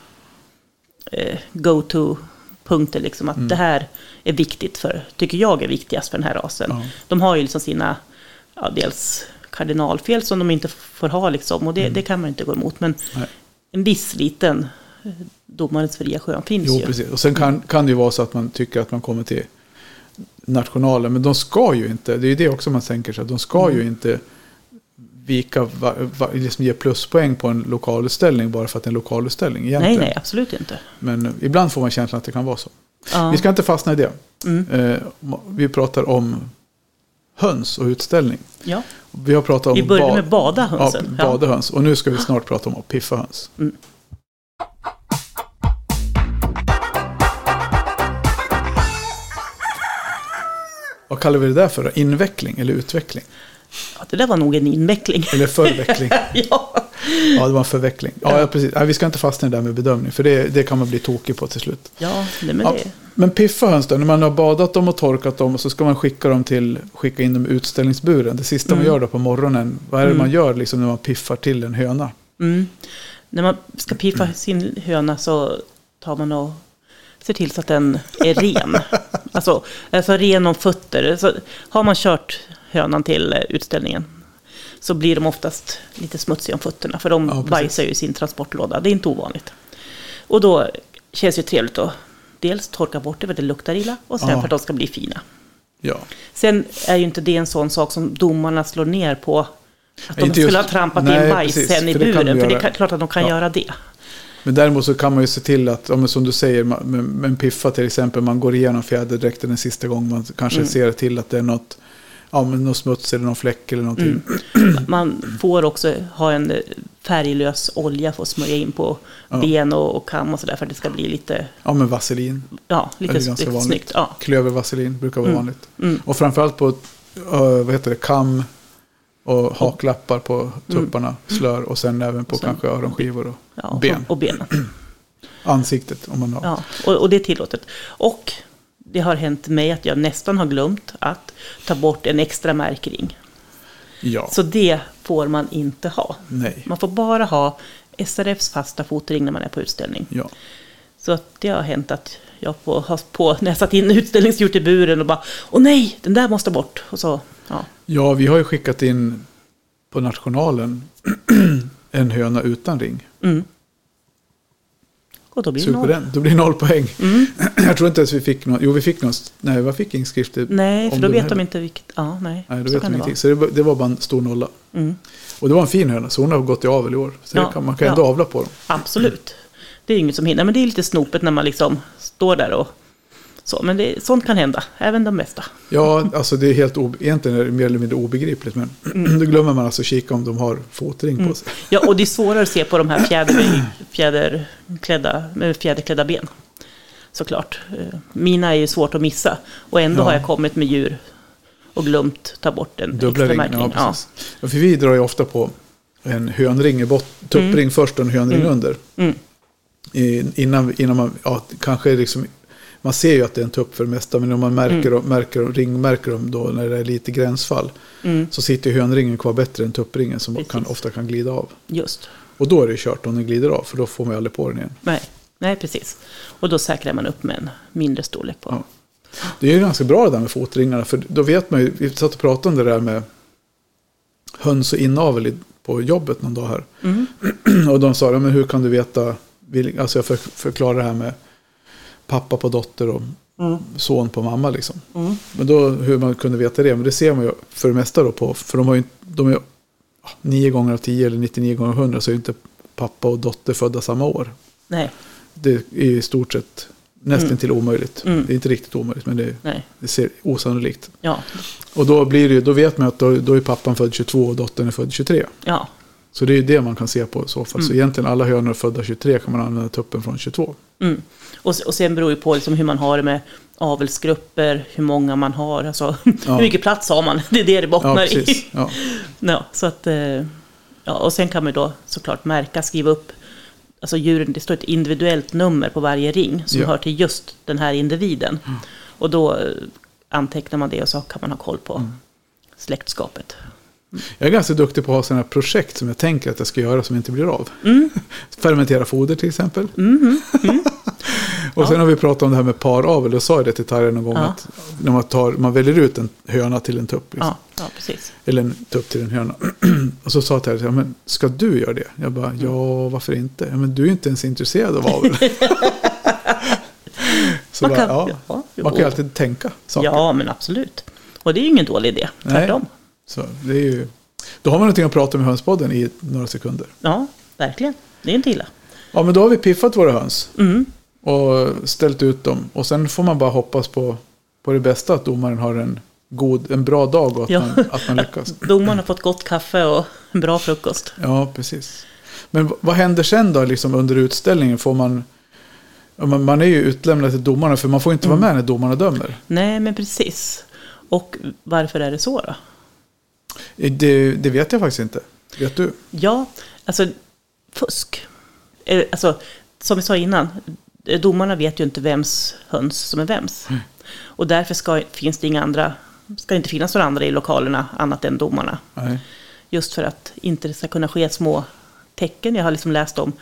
eh, go-to-punkter. Liksom, Mm. att det här är viktigt för, tycker jag är viktigast för den här rasen. Ja. De har ju liksom sina, ja, dels kardinalfel som de inte får ha liksom, och det, det kan man inte gå emot. Men Mm. Nej. en viss liten eh, domarens fria skön finns Jo, ju. precis. Och sen kan, kan det ju vara så att man tycker att man kommer till nationalen. Men de ska ju inte, det är ju det också man tänker sig, de ska Mm. ju inte vika, va, va, liksom ge pluspoäng på en lokalutställning bara för att det är en lokalutställning Nej, egentligen. nej, absolut inte. Men ibland får man känslan att det kan vara så. Ja. Vi ska inte fastna i det. Mm. Eh, vi pratar om höns och utställning. ja. Vi har pratat om Vi började med bada hönsen. Ja, bada höns. Och nu ska vi snart prata om att piffa höns. Mm. Vad kallar vi det där för? då? Inveckling eller utveckling? Ja, det där var nog en inveckling. Eller förveckling? <laughs> ja. Ja, det var en förveckling. Ja, ja, precis. Nej, vi ska inte fastna i det där med bedömning, för det, det kan man bli tokig på till slut. ja, nej, men Ja, det... men piffa höns då, när man har badat dem och torkat dem och så ska man skicka dem till, skicka in dem i utställningsburen. Det sista man Mm. gör då på morgonen, vad är det Mm. man gör liksom när man piffar till en höna? Mm. När man ska piffa sin höna så tar man och ser till så att den är ren. <laughs> alltså, alltså ren om fötter. Så har man kört hönan till utställningen så blir de oftast lite smutsiga om fötterna. För de Ja, precis. bajsar ju i sin transportlåda. Det är inte ovanligt. Och då känns det ju trevligt att dels torka bort det för att det luktar illa och sen Ja. för att de ska bli fina. Ja, Sen är ju inte det en sån sak som domarna slår ner på. Att de skulle just- ha trampat Nej, in bajs precis, sen i för det buren. de För det göra. är klart att de kan Ja. göra det. men däremot så kan man ju se till att, ja, som du säger, med en piffa till exempel, man går igenom fjäderdräkten en sista gång, man kanske Mm. ser till att det är något, ja, men någon smuts eller någon fläck eller någonting. Mm. <clears throat> Man får också ha en eh, färglös olja för att smörja in på Ja. ben och, och kam och sådär för att det ska bli lite, Ja, men vaselin, ja, lite, lite vanligt. snyggt. Ja. klövervaselin brukar vara Mm. vanligt. Mm. Och framförallt på, uh, vad heter det, kam och haklappar på tupparna, slör och sen även på sen- kanske öronskivor och Ja, och, Ben. och benen. <clears throat> ansiktet om man har. Ja, och, och det är tillåtet. Och det har hänt mig att jag nästan har glömt att ta bort en extra märkring. Ja, Så det får man inte ha. nej, Man får bara ha SRFs fasta fotring när man är på utställning. ja. Så det har hänt att jag på, har på, när jag satt in utställningsdjur i buren och bara Åh nej, den där måste bort. Och så, ja. Ja, vi har ju skickat in på nationalen <clears throat> en höna utan ring. Mm. Och då blir det noll. då blir noll poäng. Mm. <clears throat> Jag tror inte ens vi fick någon, jo vi fick någon, nej vad fick inskrifter? Nej, för då vet de inte vilket, ja nej. Nej, då så vet de det ingenting. Så det, var- det var bara en stor nolla. Mm. Och det var en fin höna, så hon har gått i avel i år. Så Ja, kan, man kan ändå ja. avla på dem. Absolut. Det är inget som hindrar, men det är lite snopet när man liksom står där och så. Men det, sånt kan hända, även de bästa. Ja, alltså det är helt egentligen är det mer eller mindre obegripligt. Men då glömmer man alltså kika om de har fotring på Mm. sig. Ja, och det är svårare att se på de här fjäder, fjäderklädda, med fjäderklädda ben. Såklart. Eh, Mina är ju svårt att missa. Och ändå Ja. har jag kommit med djur och glömt ta bort en Dubbla extra ringen, märkning. ja. Ja, för vi drar ju ofta på en hönring i botten, tuppring först och en hönring under. Mm. I, innan, innan man, ja, kanske liksom, man ser ju att det är en tupp för det mesta, men om man märker, Mm. märker ringmärker dem då när det är lite gränsfall, Mm. så sitter ju hönringen kvar bättre än tuppringen som kan, ofta kan glida av. Just. Och då är det kört om den glider av, för då får man ju aldrig på den igen. Nej. Nej, precis. Och då säkrar man upp med en mindre storlek på. Ja. Det är ju ganska bra det där med fotringarna, för då vet man ju, vi satt och pratade om det där med höns och inavel på jobbet någon dag här. Mm. <clears throat> Och de sa, men hur kan du veta, alltså jag för, förklarar det här med pappa på dotter och Mm. son på mamma liksom. Mm. Men då hur man kunde veta det, men det ser man ju för det mesta då på, för de har ju, de är ju ja, 9 gånger av 10 eller 99 gånger av 100 så är ju inte pappa och dotter födda samma år. Nej. Det är i stort sett nästan Mm. till omöjligt. Mm. Det är inte riktigt omöjligt, men det, det ser osannolikt. Ja. Och då, blir det, då vet man att då, då är pappan född 22 och dottern är född 23. Ja. Så det är ju det man kan se på i så fall. Så Mm. egentligen alla hönor födda 23 kan man använda tuppen från 22. Mm. Och, och sen beror det på liksom hur man har det med avelsgrupper, hur många man har, alltså <laughs> Ja. hur mycket plats har man? <laughs> Det är det det Ja, bottnar precis. i. Ja. <laughs> Ja, så att, eh, ja, och sen kan man då såklart märka, skriva upp, alltså djuren, det står ett individuellt nummer på varje ring som Ja. hör till just den här individen. Och då eh, antecknar man det och så kan man ha koll på Mm. släktskapet. Jag är ganska duktig på att ha sådana projekt som jag tänker att jag ska göra som inte blir av. Mm. <laughs> Fermentera foder till exempel. Mhm. <laughs> Och sen Ja. har vi pratat om det här med paravel. Då sa jag det till Tarja någon gång Ja. att när man, tar, man väljer ut en höna till en tupp. Liksom. Ja, precis. Eller en tupp till en höna. <clears throat> och så sa Tarja, ja, men ska du göra det? Jag bara, ja varför inte? Ja, men du är inte ens intresserad av avel. <laughs> så Man bara, kan- ja, man kan ju alltid tänka saker. Ja, men absolut. Och det är ju ingen dålig idé, Nej. Så det är ju, då har man någonting att prata med hönspodden i några sekunder. Ja, verkligen. Det är inte illa. Ja, men då har vi piffat våra höns Mm. och ställt ut dem. Och sen får man bara hoppas på, på det bästa, att domaren har en, god, en bra dag och att, Ja. man, att man lyckas. <laughs> Domaren har fått gott kaffe och en bra frukost. Ja, precis. Men vad händer sen då liksom under utställningen? Får man, man, är ju utlämnad till domarna för man får inte Mm. vara med när domarna dömer. Nej, men precis. Och varför är det så då? Det, det vet jag faktiskt inte. Vet du? Ja, alltså fusk. Eh, Alltså, som vi sa innan, eh, domarna vet ju inte vems höns som är vems. Och därför ska, finns det inga andra, ska det inte finnas några andra i lokalerna annat än domarna. Nej. Just för att inte det ska kunna ske små tecken. Jag har liksom läst om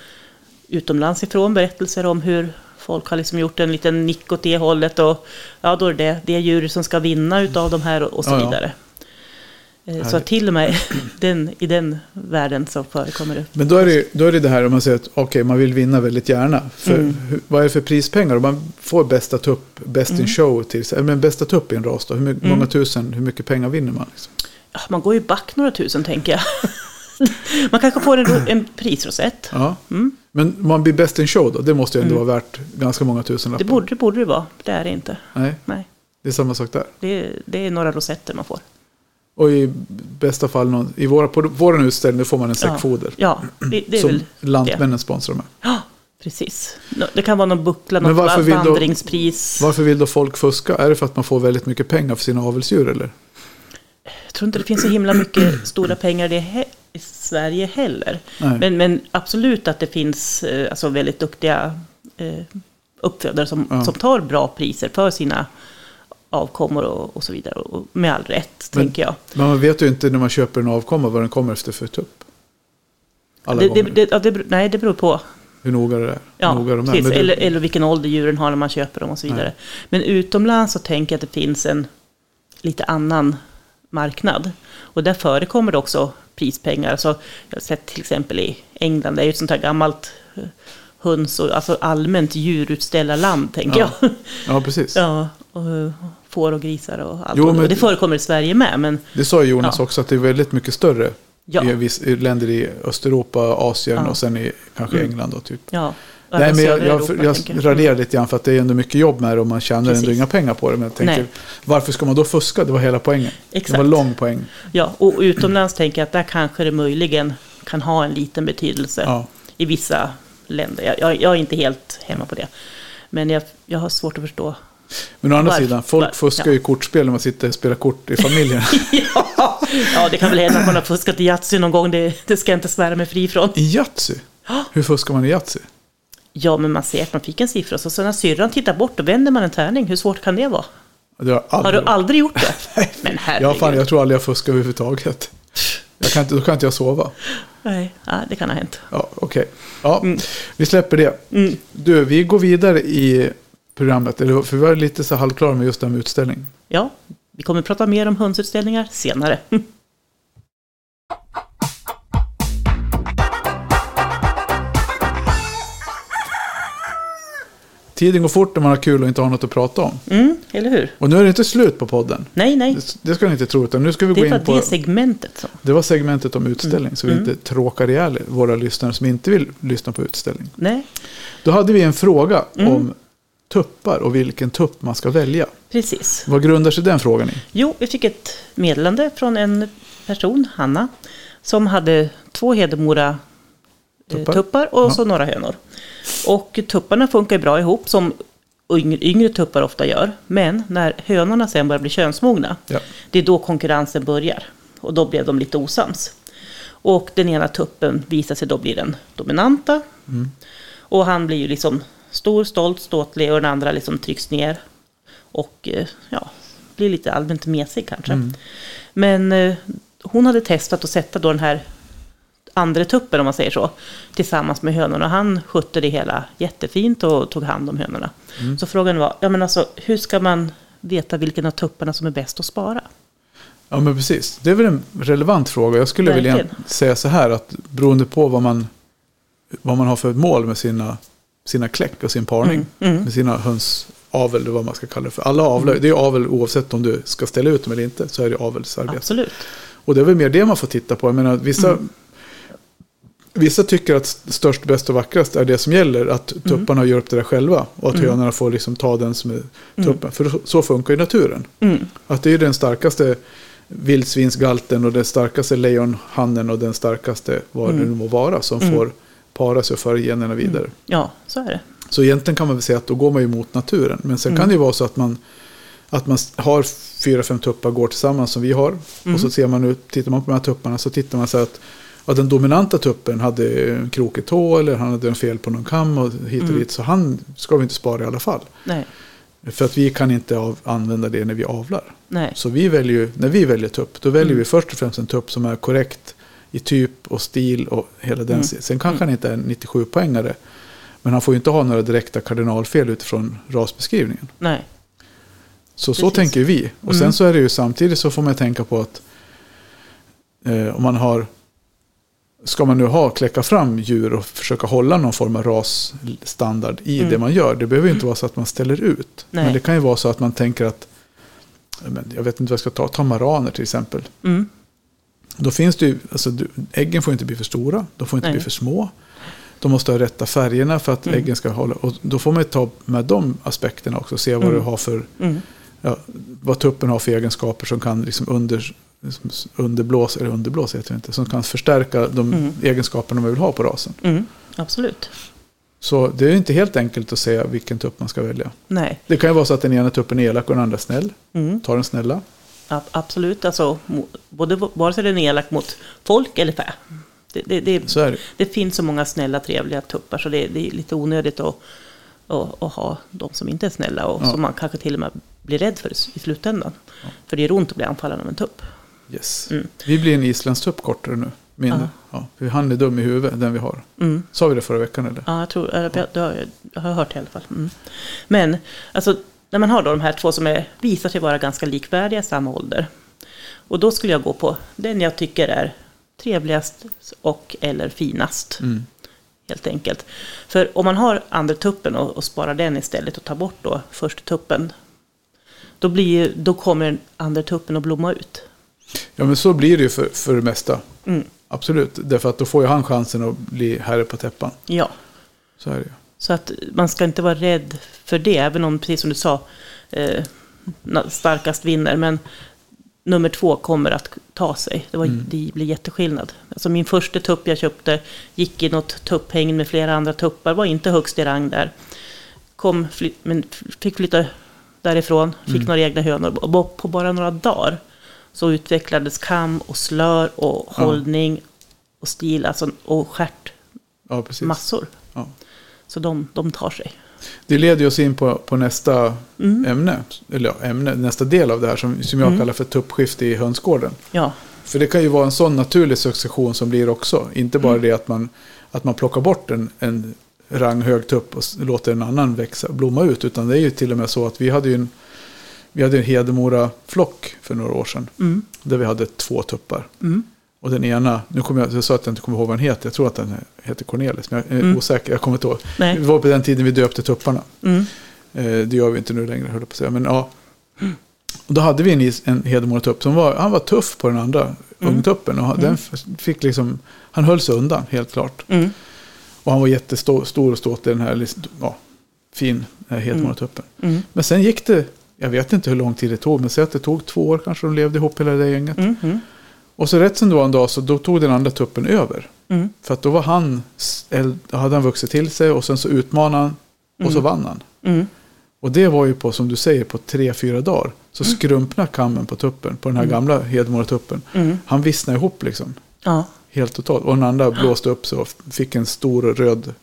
utomlands ifrån berättelser om hur folk har liksom gjort en liten nick åt det hållet. Och ja, då är det det djur som ska vinna utav de här och, och så Ja, ja. Eh, Så att till och med <coughs> den, i den världen så förekommer det. Men då är, det, då är det det här om man säger att okej, man vill vinna väldigt gärna. För, Mm. vad är det för prispengar? Om man får bästa tupp, best Mm. in show till sig. Men bästa tupp i en ras då? Hur mycket, många tusen, hur mycket pengar vinner man? Liksom? Ja, man går ju back några tusen tänker jag. <laughs> man kanske får en, <coughs> en prisrosett. Ja. Mm. Men man blir best in show då? Det måste ju ändå vara värt ganska många tusen Det borde, det borde det vara. Det är det inte. Nej, Nej, det är samma sak där. det, det är några rosetter man får. Och i bästa fall, någon, i våra, på vår utställning får man en säck Ja. foder. Ja, det, det är som väl Lantmännen sponsrar med. Ja, precis. Det kan vara någon buckla, något varför vill då- vandringspris. Varför vill då folk fuska? Är det för att man får väldigt mycket pengar för sina avelsdjur eller? Jag tror inte det finns så himla mycket <clears throat> stora pengar det he- i Sverige heller. Men, men absolut att det finns eh, alltså väldigt duktiga eh, uppfödare som, Ja. som tar bra priser för sina avkommor och, och så vidare. Och med all rätt, Men- tänker jag. Men man vet ju inte när man köper en avkomma vad den kommer efter för tupp. Alla Det, det, gånger. det, ja, det, nej, det beror på. Hur noga det är. Ja, noga de är. eller, eller vilken ålder djuren har när man köper dem och så vidare. Men utomlands så tänker jag att det finns en lite annan marknad. Och där förekommer det också prispengar. Så jag har sett till exempel i England, det är ju ett sånt här gammalt eh, höns och alltså allmänt djurutställarland, tänker Ja. jag. Ja, precis. <laughs> ja, och eh, får och grisar och allt. Jo, men- och det förekommer i Sverige med, men Det sa ju Jonas Ja. också att det är väldigt mycket större ja. i, viss, i länder i Östeuropa, Asien Ja. och sen i kanske Mm. England. Då, typ. ja. Nej, men jag, jag, Europa, jag, tänker raderar lite grann för att det är ändå mycket jobb med det och man tjänar ändå Precis. inga pengar på det. Men jag tänker, Nej. varför ska man då fuska? Det var hela poängen. Det Exakt. var lång poäng. Ja, och utomlands tänker jag att där kanske det möjligen kan ha en liten betydelse. Ja. i vissa länder. Jag, jag, jag är inte helt hemma på det. Men jag, jag har svårt att förstå Men å andra Varför- sidan, folk var- fuskar ja. ju kortspel när man sitter och spelar kort i familjen. <laughs> ja, ja, det kan väl hända att man har fuskat i Yatzy någon gång. Det, det ska jag inte svära mig fri från. I Yatzy? Hur fuskar man i Yatzy? Ja, men man ser att man fick en siffra. Så, så när syrran tittar bort, då vänder man en tärning. Hur svårt kan det vara? Det har, Har du aldrig... aldrig gjort det? <laughs> Men ja, herregud. fan, jag tror aldrig jag fuskar överhuvudtaget. Jag kan inte, då kan inte jag sova. Nej, ja, det kan ha hänt. Ja, okej. Ja, vi släpper det. Du, vi går vidare i programmet. För vi var lite så halvklara med just det här med utställning. Ja, vi kommer att prata mer om hönsutställningar senare. Tiden går fort när man har kul och inte har något att prata om. Mm, eller hur? Och nu är det inte slut på podden. Nej, nej. Det, det ska ni inte tro. Utan nu ska vi gå Det var in på... det segmentet. Som. Det var segmentet om utställning. Så vi inte tråkar ihjäl våra lyssnare som inte vill lyssna på utställning. Nej, Då hade vi en fråga om tuppar och vilken tupp man ska välja. precis. Vad grundar sig den frågan i? Jo, vi fick ett meddelande från en person, Hanna, som hade två Hedemora eh, Tuppar. tuppar, och Ja. så några hönor. Och tupparna funkar bra ihop som yngre, tuppar ofta gör. Men när hönorna sen börjar bli könsmogna, Ja. det är då konkurrensen börjar. Och då blev de lite osams. Och den ena tuppen visar sig då bli den dominanta. Och han blir ju liksom stor, stolt, ståtlig och den andra liksom trycks ner. Och eh, ja, blir lite allmänt mesig kanske. Men eh, hon hade testat att sätta då den här andra tuppen om man säger så. Tillsammans med hönorna. Han skötte det hela jättefint och tog hand om hönorna. Så frågan var, ja men alltså hur ska man veta vilken av tupparna som är bäst att spara? Ja, men precis. Det är väl en relevant fråga. Jag skulle vilja Verkligen. säga så här att beroende på vad man, vad man har för mål med sina, sina kläck och sin parning. Mm, Med sina hönsavel eller vad man ska kalla det för. Alla avlar, det är avel oavsett om du ska ställa ut dem eller inte. Så är det avelsarbete. Absolut. Och det är väl mer det man får titta på. Jag menar, vissa, Mm. vissa tycker att störst, bäst och vackrast är det som gäller. Att Mm. tupparna gör upp det där själva. Och att hönorna får liksom ta den som är tuppen. För så- funkar ju naturen. Mm. Att det är den starkaste vildsvinsgalten och den starkaste lejonhannen och den starkaste vad Mm. det nu må vara som får para sig och föra generna vidare. Ja, så är det. Så egentligen kan man väl säga att då går man ju mot naturen. Men sen kan det ju vara så att man, att man har fyra, fem tuppar går tillsammans som vi har. Och så ser man nu, tittar man på de här tupparna så tittar man så att ja, den dominanta tuppen hade krokig tå eller han hade en fel på någon kam och hit och dit. Så han ska vi inte spara i alla fall. Nej, För att vi kan inte av, använda det när vi avlar. nej. Så vi väljer när vi väljer tupp, då väljer vi först och främst en tupp som är korrekt i typ och stil och hela den. Sen kanske han inte är en 97-poängare. Men han får ju inte ha några direkta kardinalfel utifrån rasbeskrivningen. nej. Så så Precis. tänker vi. Och sen så är det ju samtidigt så får man tänka på att eh, om man har Ska man nu ha, kläcka fram djur och försöka hålla någon form av rasstandard i det man gör. Det behöver ju inte vara så att man ställer ut. Nej. Men det kan ju vara så att man tänker att jag vet inte vad jag ska ta, ta maraner till exempel. Mm. Då finns det ju, alltså äggen får inte bli för stora, de får inte Nej. bli för små. De måste ha rätta färgerna för att Mm. äggen ska hålla. Och då får man ta med de aspekterna också. Se vad du har för, Mm. ja, vad tuppen har för egenskaper som kan liksom under, underblåsa, eller underblåsa heter det inte, som kan förstärka de Mm. egenskaperna man vill ha på rasen. Mm. Absolut. Så det är inte helt enkelt att säga vilken tupp man ska välja. Nej. Det kan ju vara så att den ena tuppen är elak och den andra snäll. Mm. Ta den snälla. A- absolut. Alltså, både, vare sig den är elak mot folk eller fä. Det, det, det, det. det finns så många snälla, trevliga tuppar så det, det är lite onödigt att, att, att ha de som inte är snälla och Ja. som man kanske till och med blir rädd för i slutändan. För det är ont att bli anfallen av en tupp. Yes. Mm. Vi blir en isländsk tupp kortare nu. Mindre. Ja. för han är dum i huvudet, den vi har. Mm. Sa vi det förra veckan eller? Ja, jag tror, jag, det har jag, jag har hört i alla fall. Mm. Men alltså, när man har då de här två som är, visar sig vara ganska likvärdiga i samma ålder. Och då skulle jag gå på den jag tycker är trevligast och eller finast. Mm. Helt enkelt. För om man har andra tuppen och, och sparar den istället och tar bort då första tuppen. Då, blir, då kommer andra tuppen att blomma ut. Ja men så blir det ju för, för det mesta. Mm. Absolut. Därför att då får ju han chansen att bli herre på täppan. Ja. Så är det ju. Så att man ska inte vara rädd för det, även om, precis som du sa, eh, starkast vinner. Men nummer två kommer att ta sig. Det, var, det blir jätteskillnad. Alltså min första tupp jag köpte gick i något tupphägn med flera andra tuppar, var inte högst i rang där. Kom, fly, men fick flytta därifrån, fick några egna hönor. Och på bara några dagar så utvecklades kam och slör och Ja. hållning och stil, alltså, och stjärt Ja, massor. Ja. Så de, de tar sig. Det leder oss in på, på nästa Mm. ämne. Eller ja, ämne, nästa del av det här som, som jag Mm. kallar för tuppskifte i hönsgården. Ja, För det kan ju vara en sån naturlig succession som blir också. Inte Mm. bara det att man, att man plockar bort en, en rang hög tupp och låter en annan växa, blomma ut. Utan det är ju till och med så att vi hade ju en, vi hade en Hedemora-flock för några år sedan. mm. Där vi hade två tuppar. Mm. Och den ena, nu kommer jag, jag sa att jag inte kommer ihåg vad den heter. Jag tror att den heter Cornelis. Men jag är Mm. osäker, jag kommer inte ihåg. Nej. Det var på den tiden vi döpte tupparna. Mm. Eh, det gör vi inte nu längre, höll jag på att säga. Men ja. Och då hade vi en, en Hedemora-tupp som var, han var tuff på den andra Mm. ungtuppen. Och den f- fick liksom, han höll sig undan, helt klart. Mm. Och han var jättestor stor och ståtlig, den här, ja, fin Hedemora-tuppen. Mm. Men sen gick det, jag vet inte hur lång tid det tog, men säg att det tog två år kanske de levde ihop hela det gänget. Mm. Mm. Och så rätt som det var en dag så då tog den andra tuppen över. Mm. För att då var han, hade han vuxit till sig och sen så utmanade han och så Mm. vann han. Mm. Och det var ju på, som du säger, på tre, fyra dagar. Så skrumpnade kammen på tuppen, på den här Mm. gamla Hedemora-tuppen. Mm. Han vissnade ihop liksom, Ja. helt totalt. Och den andra blåste upp så fick en stor röd,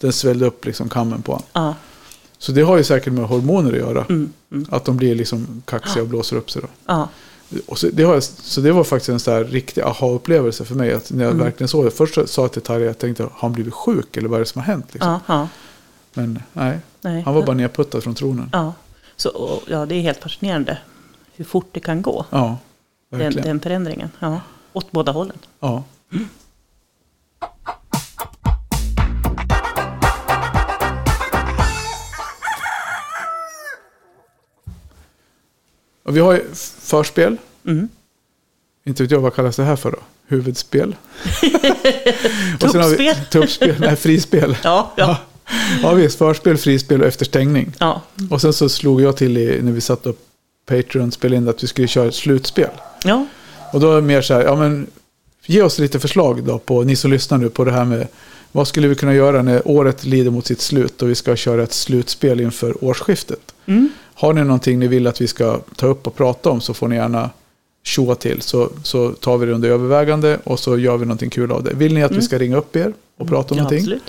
den svällde upp liksom kammen på honom. Ja. Så det har ju säkert med hormoner att göra. Mm. Mm. Att de blir liksom kaxiga och blåser upp sig då. Ja. Så, det jag, så det var faktiskt en här riktig aha-upplevelse för mig. Att när jag Mm. verkligen såg det. Först så sa jag till Tarja, jag tänkte, har han blivit sjuk eller vad är det som har hänt? Liksom. Men nej, Nej. han var bara nedputtad från tronen. Ja. Så, och, ja, det är helt fascinerande hur fort det kan gå. Ja, Den, den förändringen. Ja. Åt båda hållen. Ja. Och vi har ju förspel. Mm. Inte vet jag vad kallas det här för då? Huvudspel? <laughs> Och sen har vi- Tuppspel. <laughs> Tuppspel, nej frispel. Ja, ja. Ja visst, förspel, frispel och efterstängning. ja. Och sen så slog jag till i, när vi satt upp Patreon spelade in att vi skulle köra ett slutspel. ja. Och då är det mer så här, ja men ge oss lite förslag då på, ni som lyssnar nu på det här med vad skulle vi kunna göra när året lider mot sitt slut och vi ska köra ett slutspel inför årsskiftet. Mm. Har ni någonting ni vill att vi ska ta upp och prata om så får ni gärna tjoa till så, så tar vi det under övervägande och så gör vi någonting kul av det. Vill ni att vi Mm. ska ringa upp er och prata om ja, någonting? Absolut.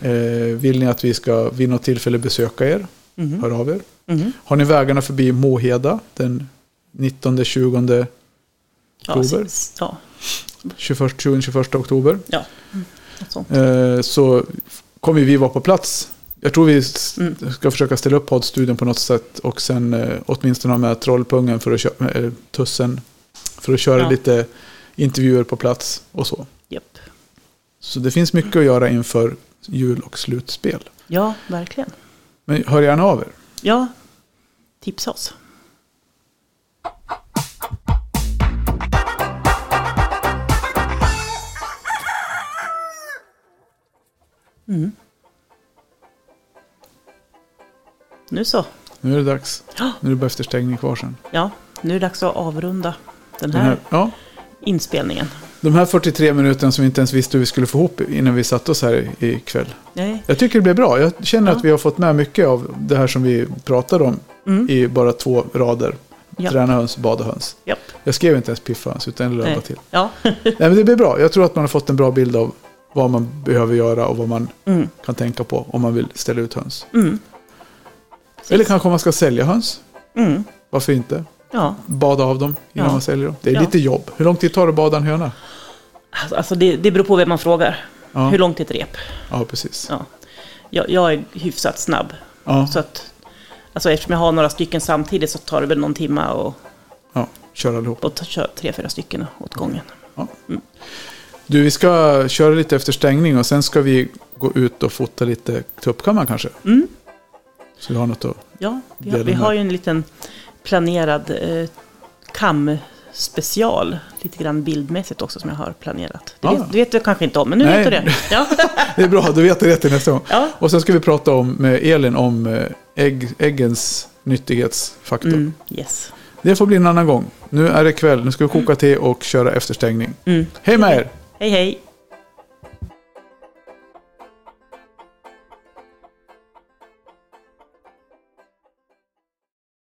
Eh, vill ni att vi ska vid något tillfälle besöka er? Mhm. Hör av er. Mhm. Har ni vägarna förbi Moheda den 19, 20, Ja, Oktober. s- ja, 21, 20, 21 oktober? ja. Mm. Eh, så kommer vi vara på plats. Jag tror vi Mm. ska försöka ställa upp poddstudion på något sätt och sen eh, åtminstone ha med trollpungen för att köra, eh, tussen för att köra Ja. lite intervjuer på plats och så. Japp. Så det finns mycket att göra inför jul och slutspel. Ja, verkligen. Men hör gärna av er. Ja, tipsa oss. Mm. Nu så. Nu är det dags. Ja. Nu är det bara efterstängning kvar sen. Ja, nu är det dags att avrunda den Den här här, ja, inspelningen. de här 43 minuterna som vi inte ens visste hur vi skulle få ihop innan vi satte oss här ikväll. Nej. Jag tycker det blev bra. Jag känner Ja. att vi har fått med mycket av det här som vi pratade om Mm. i bara två rader. Ja. Träna höns, bada höns. Japp. Jag skrev inte ens piffa höns utan Nej. till. Ja. <laughs> Nej men det blir bra. Jag tror att man har fått en bra bild av vad man behöver göra och vad man Mm. kan tänka på om man vill ställa ut höns. Mm. Eller kanske man ska sälja höns. Mm. Varför inte? Ja, Bada av dem innan Ja. man säljer dem. Det är Ja. lite jobb. Hur lång tid tar det att bada en höna? alltså det, det beror på vem man frågar. Ja, Hur långt är ett rep? ja precis. Ja. Jag, jag är hyfsat snabb. Ja, Så att, alltså eftersom jag har några stycken samtidigt så tar det väl någon timme och, ja, kör allihop. och ta, kör tre, fyra stycken åt gången. Du, vi ska köra lite efter stängning och sen ska vi gå ut och fota lite tuppkammare kanske. Mm. Så vi har något att... Ja, vi har, vi har ju en liten planerad eh, kam-special. Lite grann bildmässigt också som jag har planerat. Det Ah. vet, det vet du kanske inte om, men nu Nej. vet du det. Ja. <laughs> Det är bra, då vet jag det till nästa gång. ja. Och sen ska vi prata om, med Elin om eh, ägg, äggens nyttighetsfaktor. Mm, yes. Det får bli en annan gång. Nu är det kväll, nu ska vi koka te och köra efterstängning. Mm. Hej med er! Hej hej!